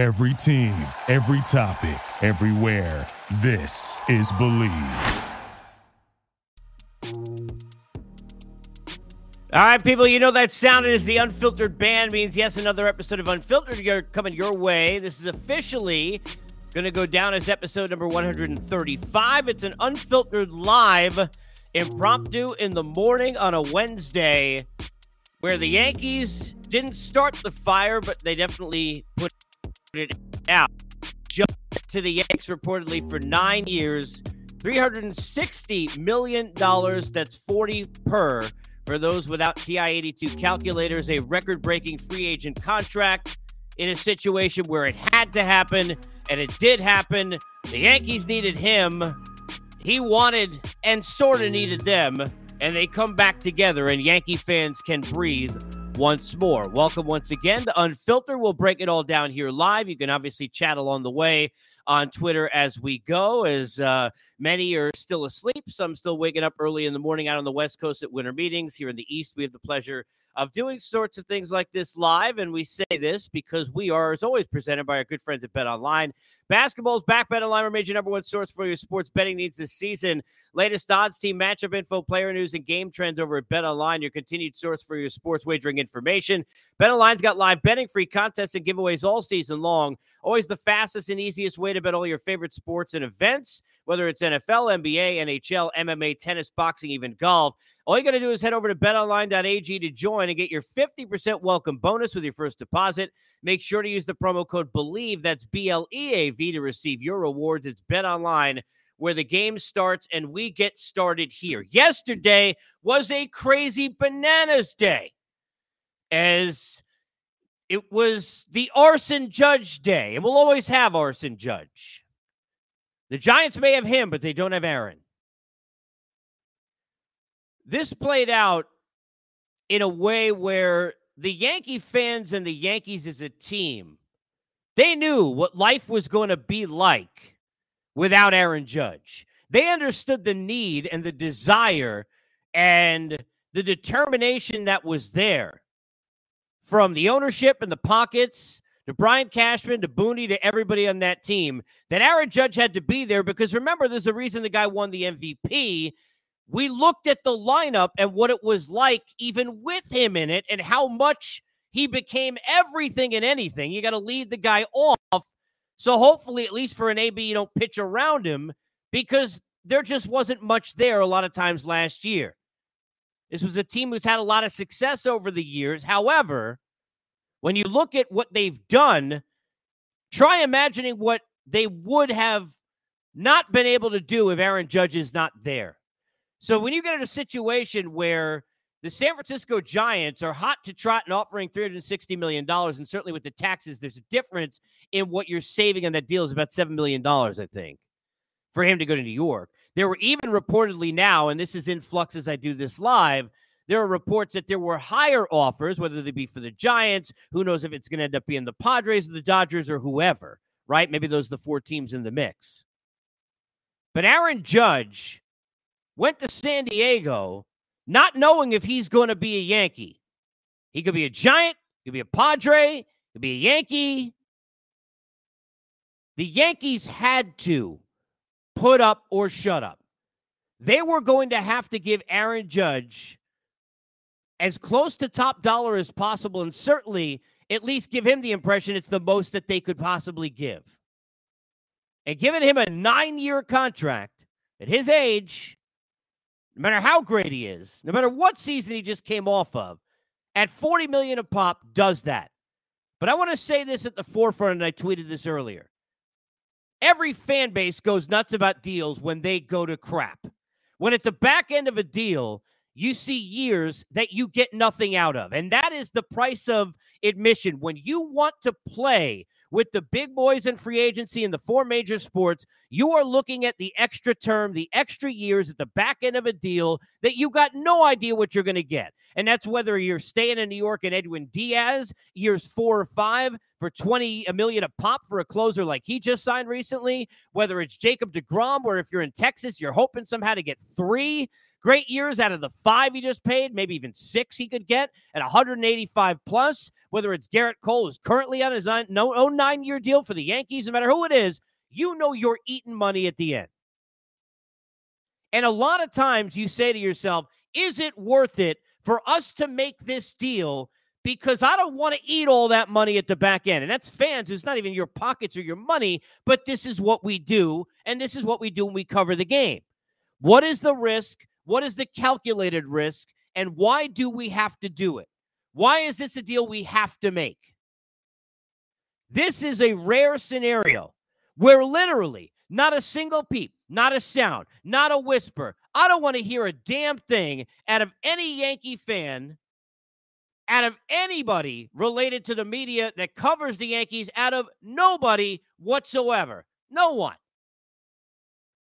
Every team, every topic, everywhere. This is Bleav. All right, people, you know that sound is the unfiltered band means yes, another episode of Unfiltered are coming your way. This is officially going to go down as episode number 135. It's an unfiltered live impromptu in the morning on a Wednesday where the Yankees didn't start the fire, but they definitely put it out. Jumped to the Yanks reportedly for nine years, $360 million. That's 40 per for those without TI 82 calculators, a record breaking free agent contract in a situation where it had to happen, and it did happen. The Yankees needed him. He wanted and sort of needed them, and they come back together, and Yankee fans can breathe once more. Welcome once again to Unfiltered. We'll break it all down here live. You can obviously chat along the way on Twitter as we go, as uh, many are still asleep. Some still waking up early in the morning out on the West Coast at winter meetings. Here in the East, we have the pleasure of doing sorts of things like this live. And we say this because we are, as always, presented by our good friends at Bet Online. Basketball's back. Bet Online remains your number one source for your sports betting needs this season. Latest odds, team matchup info, player news, and game trends over at Bet Online, your continued source for your sports wagering information. Bet Online's got live betting, free contests, and giveaways all season long. Always the fastest and easiest way to bet all your favorite sports and events, whether it's NFL, NBA, NHL, MMA, tennis, boxing, even golf. All you got to do is head over to betonline.ag to join and get your 50% welcome bonus with your first deposit. Make sure to use the promo code BLEAV, that's B L E A V, to receive your rewards. It's Bet Online where the game starts and we get started here. Yesterday was a crazy bananas day as it was the arson judge day, and we'll always have arson judge. The Giants may have him, but they don't have Aaron. This played out in a way where the Yankee fans and the Yankees as a team, they knew what life was going to be like without Aaron Judge. They understood the need and the desire and the determination that was there from the ownership and the pockets to Brian Cashman to Booney to everybody on that team that Aaron Judge had to be there because remember, there's a reason the guy won the MVP. We looked at the lineup and what it was like, even with him in it, and how much he became everything and anything. You got to lead the guy off. So hopefully, at least for an AB, you don't pitch around him because there just wasn't much there a lot of times last year. This was a team who's had a lot of success over the years. However, when you look at what they've done, try imagining what they would have not been able to do if Aaron Judge is not there. So when you get in a situation where the San Francisco Giants are hot to trot and offering $360 million, and certainly with the taxes, there's a difference in what you're saving on that deal is about $7 million, I think, for him to go to New York. There were even reportedly now, and this is in flux as I do this live, there are reports that there were higher offers, whether they be for the Giants, who knows if it's going to end up being the Padres or the Dodgers or whoever, right? Maybe those are the four teams in the mix. But Aaron Judge went to San Diego not knowing if he's going to be a Yankee. He could be a Giant, he could be a Padre, he could be a Yankee. The Yankees had to put up or shut up. They were going to have to give Aaron Judge as close to top dollar as possible and certainly at least give him the impression it's the most that they could possibly give. And giving him a nine year contract at his age, no matter how great he is, no matter what season he just came off of, at 40 million a pop does that. But I want to say this at the forefront, and I tweeted this earlier. Every fan base goes nuts about deals when they go to crap. When at the back end of a deal, you see years that you get nothing out of. And that is the price of admission. When you want to play with the big boys in free agency in the four major sports, you are looking at the extra term, the extra years at the back end of a deal that you got no idea what you're going to get. And that's whether you're staying in New York and Edwin Diaz, years four or five for 20 a million a pop for a closer like he just signed recently, whether it's Jacob DeGrom, or if you're in Texas, you're hoping somehow to get three great years out of the five he just paid, maybe even six he could get at 185 plus, whether it's Gerrit Cole, who's currently on his no, oh, nine year deal for the Yankees, no matter who it is, you know you're eating money at the end. And a lot of times you say to yourself, is it worth it for us to make this deal because I don't want to eat all that money at the back end. And that's fans. It's not even your pockets or your money, but this is what we do. And this is what we do when we cover the game. What is the risk? What is the calculated risk? And why do we have to do it? Why is this a deal we have to make? This is a rare scenario where literally not a single peep, not a sound, not a whisper. I don't want to hear a damn thing out of any Yankee fan out of anybody related to the media that covers the Yankees, out of nobody whatsoever. No one.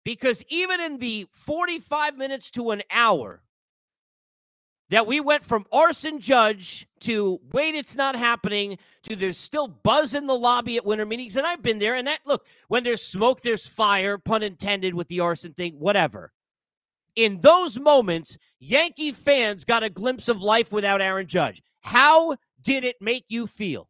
Because even in the 45 minutes to an hour that we went from arson judge to wait, it's not happening to there's still buzz in the lobby at winter meetings. And I've been there. And that, look, when there's smoke, there's fire, pun intended with the arson thing, whatever in those moments, Yankee fans got a glimpse of life without Aaron Judge. How did it make you feel?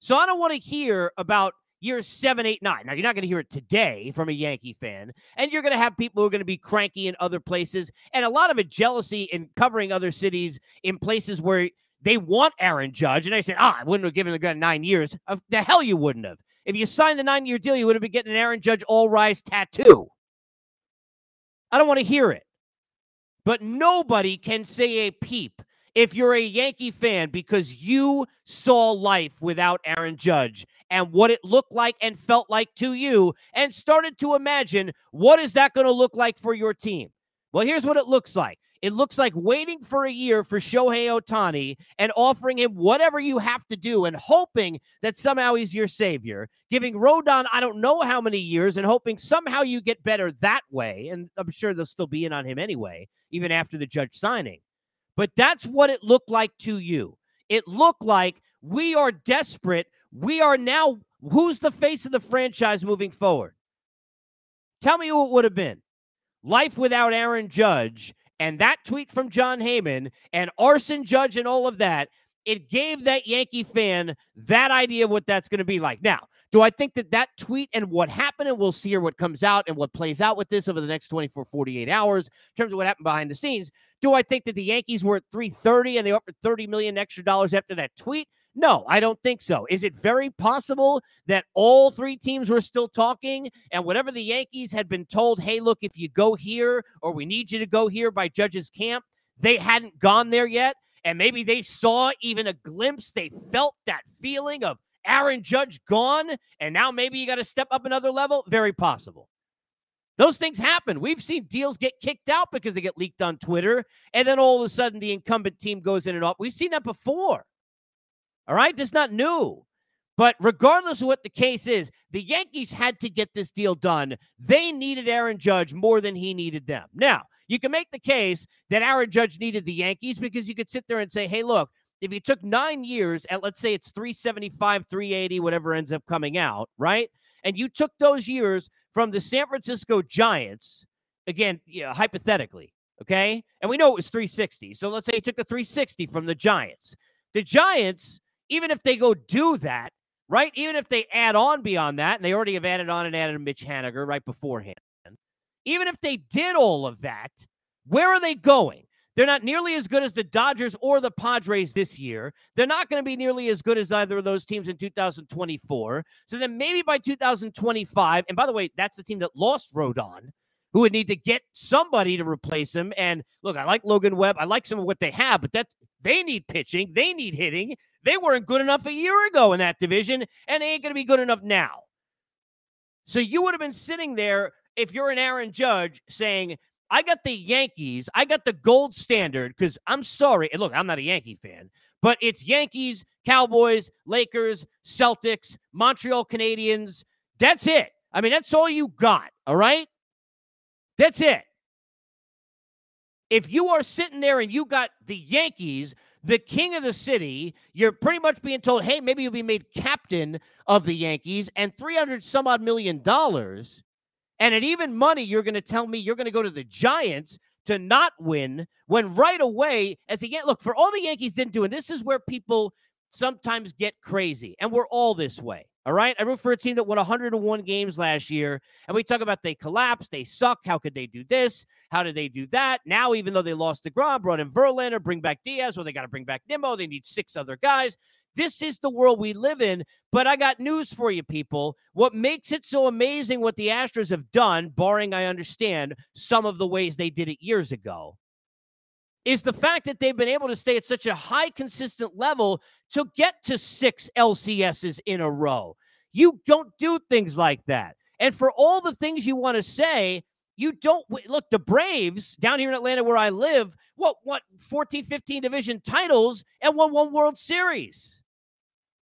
So I don't want to hear about years seven, eight, nine. Now, you're not going to hear it today from a Yankee fan. And you're going to have people who are going to be cranky in other places. And a lot of it jealousy in covering other cities in places where they want Aaron Judge. And I said, ah, I wouldn't have given the guy nine years. Of the hell you wouldn't have. If you signed the nine year deal, you would have been getting an Aaron Judge all rise tattoo. I don't want to hear it. But nobody can say a peep if you're a Yankee fan because you saw life without Aaron Judge and what it looked like and felt like to you and started to imagine what is that going to look like for your team. Well, here's what it looks like. It looks like waiting for a year for Shohei Ohtani and offering him whatever you have to do and hoping that somehow he's your savior. Giving Rodon, I don't know how many years, and hoping somehow you get better that way. And I'm sure they'll still be in on him anyway, even after the judge signing. But that's what it looked like to you. It looked like we are desperate. We are now, who's the face of the franchise moving forward? Tell me who it would have been. Life without Aaron Judge and that tweet from Jon Heyman and arson judge and all of that, it gave that Yankee fan that idea of what that's going to be like. Now, do I think that that tweet and what happened, and we'll see here what comes out and what plays out with this over the next 24, 48 hours in terms of what happened behind the scenes? Do I think that the Yankees were at 330 and they offered 30 million extra dollars after that tweet? No, I don't think so. Is it very possible that all three teams were still talking and whatever the Yankees had been told, hey, look, if you go here or we need you to go here by Judge's camp, they hadn't gone there yet? And maybe they saw even a glimpse. They felt that feeling of Aaron Judge gone, and now maybe you got to step up another level? Very possible. Those things happen. We've seen deals get kicked out because they get leaked on Twitter, and then all of a sudden the incumbent team goes in and off. We've seen that before. All right, that's not new. But regardless of what the case is, the Yankees had to get this deal done. They needed Aaron Judge more than he needed them. Now, you can make the case that Aaron Judge needed the Yankees because you could sit there and say, hey, look, if you took nine years at, let's say it's 375, 380, whatever ends up coming out, right? And you took those years from the San Francisco Giants, again, yeah, hypothetically, okay? And we know it was 360. So let's say you took the 360 from the Giants. The Giants, even if they go do that, right? Even if they add on beyond that, and they already have added on and added Mitch Haniger right beforehand, even if they did all of that, where are they going? They're not nearly as good as the Dodgers or the Padres this year. They're not going to be nearly as good as either of those teams in 2024. So then maybe by 2025, and by the way, that's the team that lost Rodon, who would need to get somebody to replace him. And look, I like Logan Webb. I like some of what they have, but that's they need pitching, they need hitting. They weren't good enough a year ago in that division, and they ain't going to be good enough now. So you would have been sitting there if you're an Aaron Judge saying, I got the Yankees, I got the gold standard because I'm sorry. Look, I'm not a Yankee fan, but it's Yankees, Cowboys, Lakers, Celtics, Montreal Canadiens. That's it. I mean, that's all you got. All right. That's it. If you are sitting there and you got the Yankees, the king of the city, you're pretty much being told, hey, maybe you'll be made captain of the Yankees and 300 some odd million dollars. And at even money, you're going to tell me you're going to go to the Giants to not win when right away, as again, look, for all the Yankees didn't do, and this is where people sometimes get crazy, and we're all this way. All right. I root for a team that won 101 games last year. And we talk about they collapsed, they suck. How could they do this? How did they do that? Now, even though they lost deGrom, brought in Verlander, bring back Diaz, or they got to bring back Nimmo, they need six other guys. This is the world we live in. But I got news for you, people. What makes it so amazing what the Astros have done, barring I understand some of the ways they did it years ago, is the fact that they've been able to stay at such a high consistent level to get to six LCSs in a row. You don't do things like that. And for all the things you want to say, you don't look the Braves down here in Atlanta where I live, what what 14 15 division titles and won one World Series.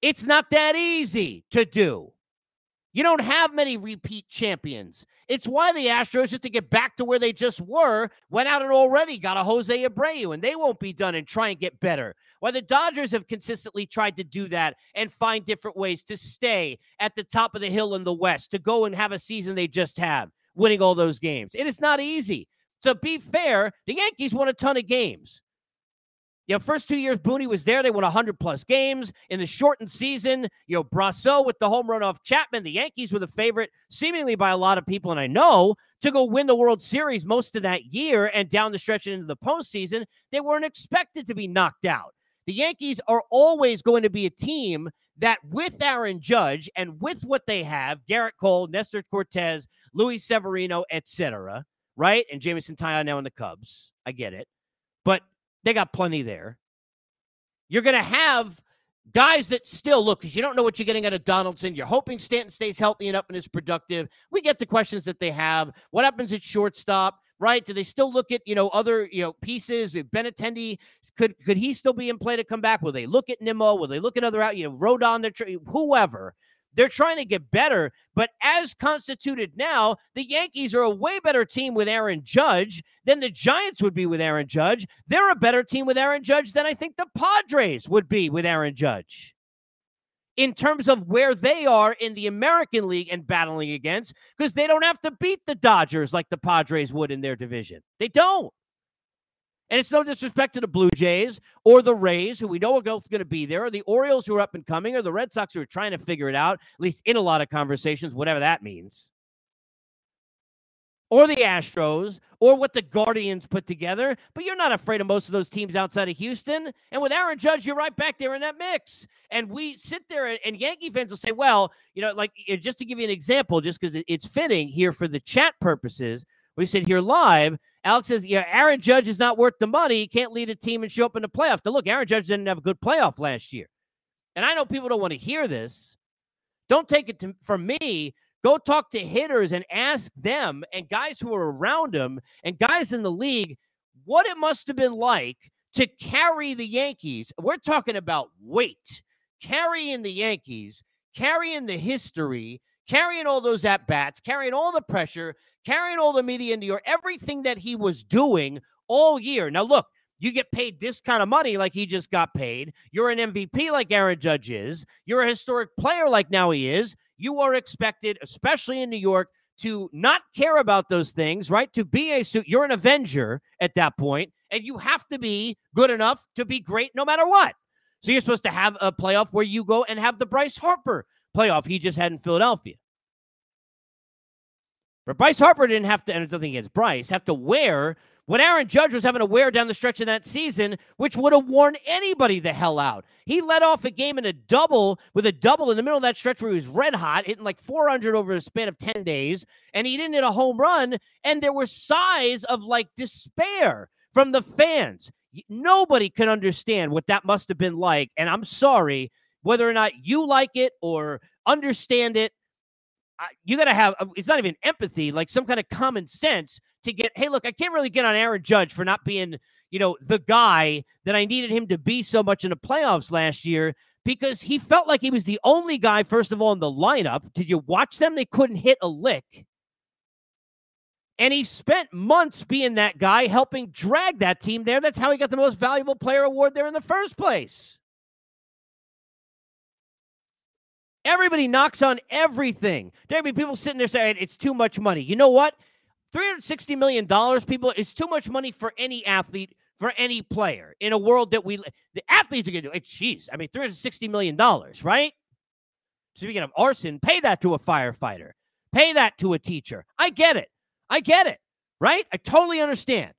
It's not that easy to do. You don't have many repeat champions. It's why the Astros, just to get back to where they just were, went out and already got a Jose Abreu, and they won't be done and try and get better. Why the Dodgers have consistently tried to do that and find different ways to stay at the top of the hill in the West, to go and have a season they just have, winning all those games. It is not easy. To be fair, the Yankees won a ton of games. You know, first two years Booney was there, they won 100 plus games. In the shortened season, you know, Brosseau with the home run off Chapman, the Yankees were the favorite, seemingly by a lot of people, and I know, to go win the World Series most of that year and down the stretch into the postseason. They weren't expected to be knocked out. The Yankees are always going to be a team that, with Aaron Judge and with what they have, Gerrit Cole, Nestor Cortes, Luis Severino, etc., right? And Jameson Taillon now in the Cubs. I get it. But they got plenty there. You're going to have guys that still look because you don't know what you're getting out of Donaldson. You're hoping Stanton stays healthy enough and is productive. We get the questions that they have. What happens at shortstop? Right? Do they still look at you know other you know pieces? Benintendi could could he still be in play to come back? Will they look at Nimmo? Will they look at other out? You know, Rodon, their whoever. They're trying to get better, but as constituted now, the Yankees are a way better team with Aaron Judge than the Giants would be with Aaron Judge. They're a better team with Aaron Judge than I think the Padres would be with Aaron Judge. In terms of where they are in the American League and battling against, because they don't have to beat the Dodgers like the Padres would in their division. They don't. And it's no disrespect to the Blue Jays or the Rays, who we know are going to be there, or the Orioles who are up and coming, or the Red Sox who are trying to figure it out, at least in a lot of conversations, whatever that means. Or the Astros, or what the Guardians put together. But you're not afraid of most of those teams outside of Houston. And with Aaron Judge, you're right back there in that mix. And we sit there, and Yankee fans will say, well, you know, like eh, just to give you an example, just because it's fitting here for the chat purposes, we sit here live Alex says, yeah, Aaron Judge is not worth the money. He can't lead a team and show up in the playoffs. Now, look, Aaron Judge didn't have a good playoff last year. And I know people don't want to hear this. Don't take it to, from me. Go talk to hitters and ask them and guys who are around them and guys in the league what it must have been like to carry the Yankees. We're talking about weight, carrying the Yankees, carrying the history, carrying all those at bats, carrying all the pressure, carrying all the media into your everything that he was doing all year. Now, look, you get paid this kind of money like he just got paid. You're an MVP like Aaron Judge is. You're a historic player like now he is. You are expected, especially in New York, to not care about those things, right? To be a suit, you're an Avenger at that point, and you have to be good enough to be great no matter what. So you're supposed to have a playoff where you go and have the Bryce Harper playoff he just had in Philadelphia. But Bryce Harper didn't have to, and it's nothing against Bryce, have to wear what Aaron Judge was having to wear down the stretch of that season, which would have worn anybody the hell out. He led off a game in a double with a double in the middle of that stretch where he was red hot, hitting like 400 over a span of 10 days, and he didn't hit a home run. And there were sighs of like despair from the fans. Nobody can understand what that must have been like. And I'm sorry, whether or not you like it or understand it, you got to have uh, it's not even empathy like some kind of common sense to get hey look i can't really get on aaron judge for not being you know the guy that i needed him to be so much in the playoffs last year because he felt like he was the only guy first of all in the lineup. Did you watch them? They couldn't hit a lick. And he spent months being that guy helping drag that team there. That's how he got the most valuable player award there in the first place Everybody knocks on everything. There be people sitting there saying it's too much money. You know what? $360 million, people, is too much money for any athlete, for any player in a world that we, the athletes are going to do it. Jeez, I mean, $360 million, right? Speaking of arson, pay that to a firefighter, pay that to a teacher. I get it. I get it, right? I totally understand.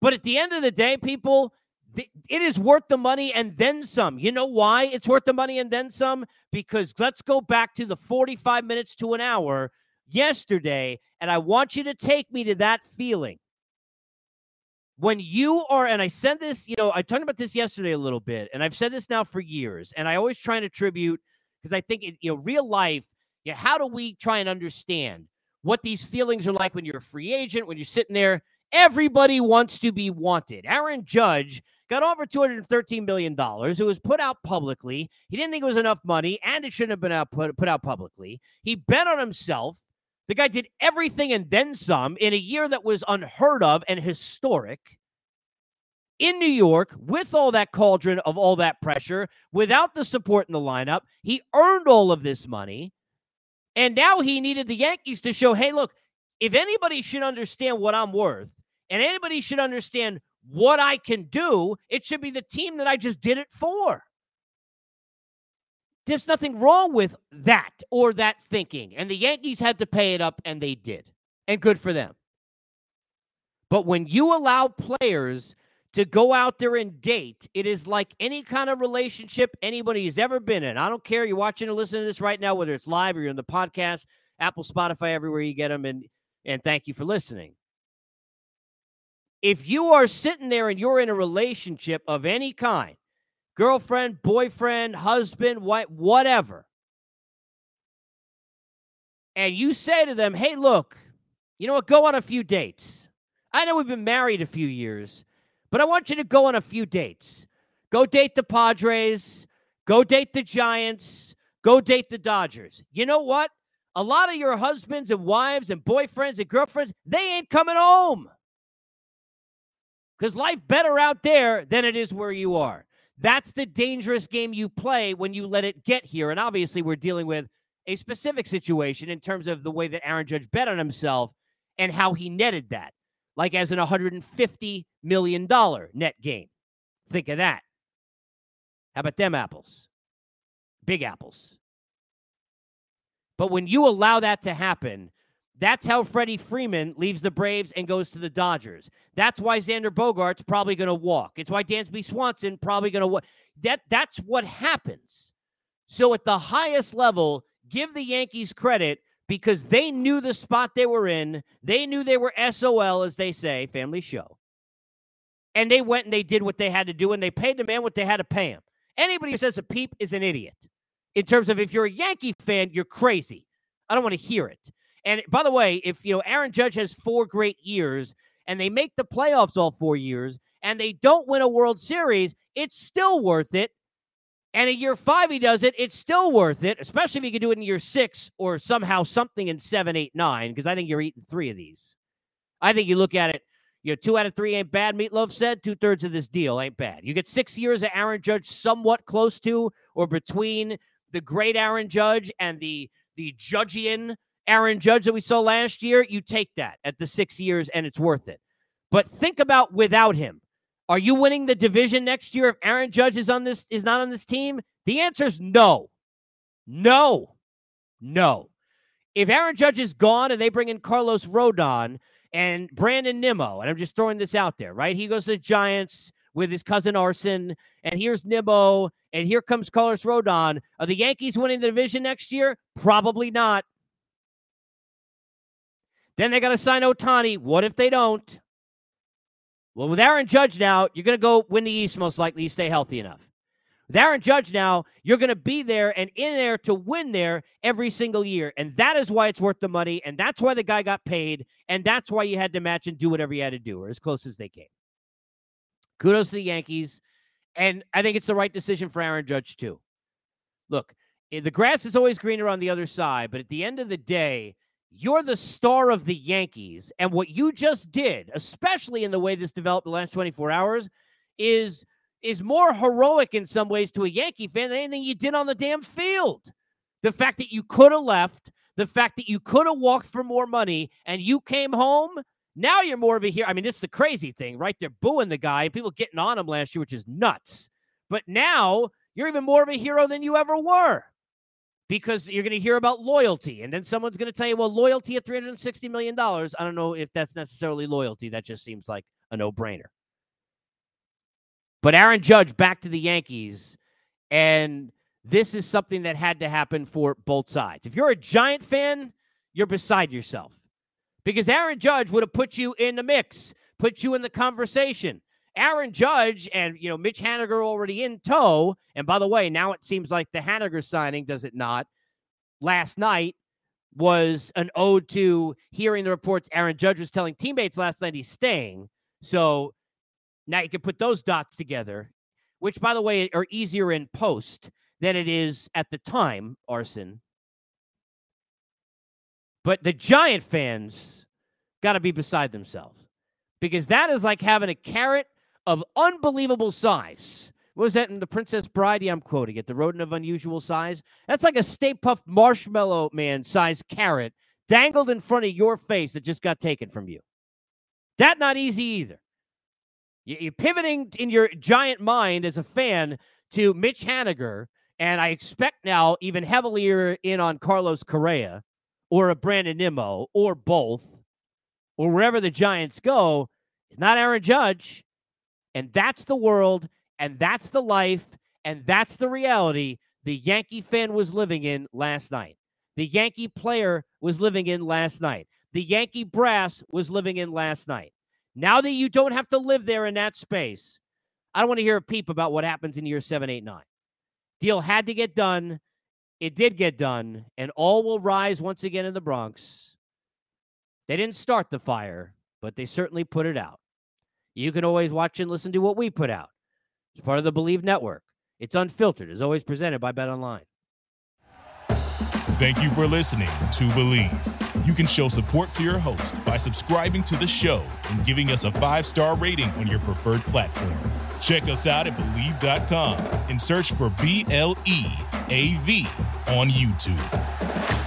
But at the end of the day, people, it is worth the money and then some. You know why it's worth the money and then some? Because let's go back to the 45 minutes to an hour yesterday, and I want you to take me to that feeling. When you are, and I said this, you know, I talked about this yesterday a little bit, and I've said this now for years, and I always try and attribute because I think, it, you know, real life, yeah, how do we try and understand what these feelings are like when you're a free agent, when you're sitting there? Everybody wants to be wanted. Aaron Judge got over $213 million. It was put out publicly. He didn't think it was enough money, and it shouldn't have been out put, put out publicly. He bet on himself. The guy did everything and then some in a year that was unheard of and historic in New York with all that cauldron of all that pressure, without the support in the lineup. He earned all of this money. And now he needed the Yankees to show hey, look, if anybody should understand what I'm worth and anybody should understand what I can do, it should be the team that I just did it for. There's nothing wrong with that or that thinking. And the Yankees had to pay it up, and they did. And good for them. But when you allow players to go out there and date, it is like any kind of relationship anybody has ever been in. I don't care. You're watching or listening to this right now, whether it's live or you're in the podcast, Apple, Spotify, everywhere you get them. And, and thank you for listening if you are sitting there and you're in a relationship of any kind, girlfriend, boyfriend, husband, wife, whatever, and you say to them, hey, look, you know what, go on a few dates. I know we've been married a few years, but I want you to go on a few dates. Go date the Padres, go date the Giants, go date the Dodgers. You know what? A lot of your husbands and wives and boyfriends and girlfriends, they ain't coming home because life better out there than it is where you are. That's the dangerous game you play when you let it get here. And obviously, we're dealing with a specific situation in terms of the way that Aaron Judge bet on himself and how he netted that, like as an $150 million net gain. Think of that. How about them apples? Big apples. But when you allow that to happen, that's how Freddie Freeman leaves the Braves and goes to the Dodgers. That's why Xander Bogaerts probably going to walk. It's why Dansby Swanson probably going to walk. That that's what happens. So at the highest level, give the Yankees credit because they knew the spot they were in. They knew they were SOL, as they say, family show. And they went and they did what they had to do, and they paid the man what they had to pay him. Anybody who says a peep is an idiot. In terms of if you're a Yankee fan, you're crazy. I don't want to hear it. And by the way, if you know Aaron Judge has four great years and they make the playoffs all four years and they don't win a World Series, it's still worth it. And in year five, he does it, it's still worth it, especially if you can do it in year six or somehow something in seven, eight, nine, because I think you're eating three of these. I think you look at it, you know, two out of three ain't bad. Meatloaf said two thirds of this deal ain't bad. You get six years of Aaron Judge somewhat close to or between the great Aaron Judge and the the Judgian Aaron Judge that we saw last year, you take that at the six years and it's worth it. But think about without him. Are you winning the division next year if Aaron Judge is on this is not on this team? The answer is no. No. No. If Aaron Judge is gone and they bring in Carlos Rodon and Brandon Nimmo, and I'm just throwing this out there, right? He goes to the Giants with his cousin Arson, and here's Nimmo, and here comes Carlos Rodon. Are the Yankees winning the division next year? Probably not. Then they got to sign Ohtani. What if they don't? Well, with Aaron Judge now, you're going to go win the East most likely. You stay healthy enough. With Aaron Judge now, you're going to be there and in there to win there every single year. And that is why it's worth the money. And that's why the guy got paid. And that's why you had to match and do whatever you had to do, or as close as they came. Kudos to the Yankees. And I think it's the right decision for Aaron Judge, too. Look, eh, the grass is always greener on the other side. But at the end of the day, you're the star of the Yankees. And what you just did, especially in the way this developed the last 24 hours, is is more heroic in some ways to a Yankee fan than anything you did on the damn field. the fact that you could have left, the fact that you could have walked for more money and you came home. Now you're more of a hero. I mean, it's the crazy thing, right? They're booing the guy, people getting on him last year, which is nuts. But now you're even more of a hero than you ever were because you're going to hear about loyalty. And then someone's going to tell you, well, loyalty at $360 million. I don't know if that's necessarily loyalty. That just seems like a no brainer. But Aaron Judge back to the Yankees. And this is something that had to happen for both sides. If you're a Giant fan, you're beside yourself because Aaron Judge would have put you in the mix, put you in the conversation. Aaron Judge and you know Mitch Haniger already in tow. And by the way, now it seems like the Haniger signing, does it not? Last night was an ode to hearing the reports Aaron Judge was telling teammates last night he's staying. So now you can put those dots together, which by the way are easier in post than it is at the time, Arson. But the Giant fans got to be beside themselves because that is like having a carrot of unbelievable size. What was that in The Princess Bride? I'm quoting it. The rodent of unusual size. That's like a Stay Puft Marshmallow Man size carrot dangled in front of your face that just got taken from you. That not easy either. You're pivoting in your giant mind as a fan to Mitch Haniger, and I expect now even heavier in on Carlos Correa or a Brandon Nimmo or both, or wherever the Giants go. It's not Aaron Judge. And that's the world, and that's the life, and that's the reality the Yankee fan was living in last night. The Yankee player was living in last night. The Yankee brass was living in last night. Now that you don't have to live there in that space, I don't want to hear a peep about what happens in year seven, eight, nine. Deal had to get done. It did get done, and all will rise once again in the Bronx. They didn't start the fire, but they certainly put it out. You can always watch and listen to what we put out. It's part of the Bleav Network. It's unfiltered, as always presented by Bet Online. Thank you for listening to Bleav. You can show support to your host by subscribing to the show and giving us a five star rating on your preferred platform. Check us out at Bleav.com and search for B L E A V on YouTube.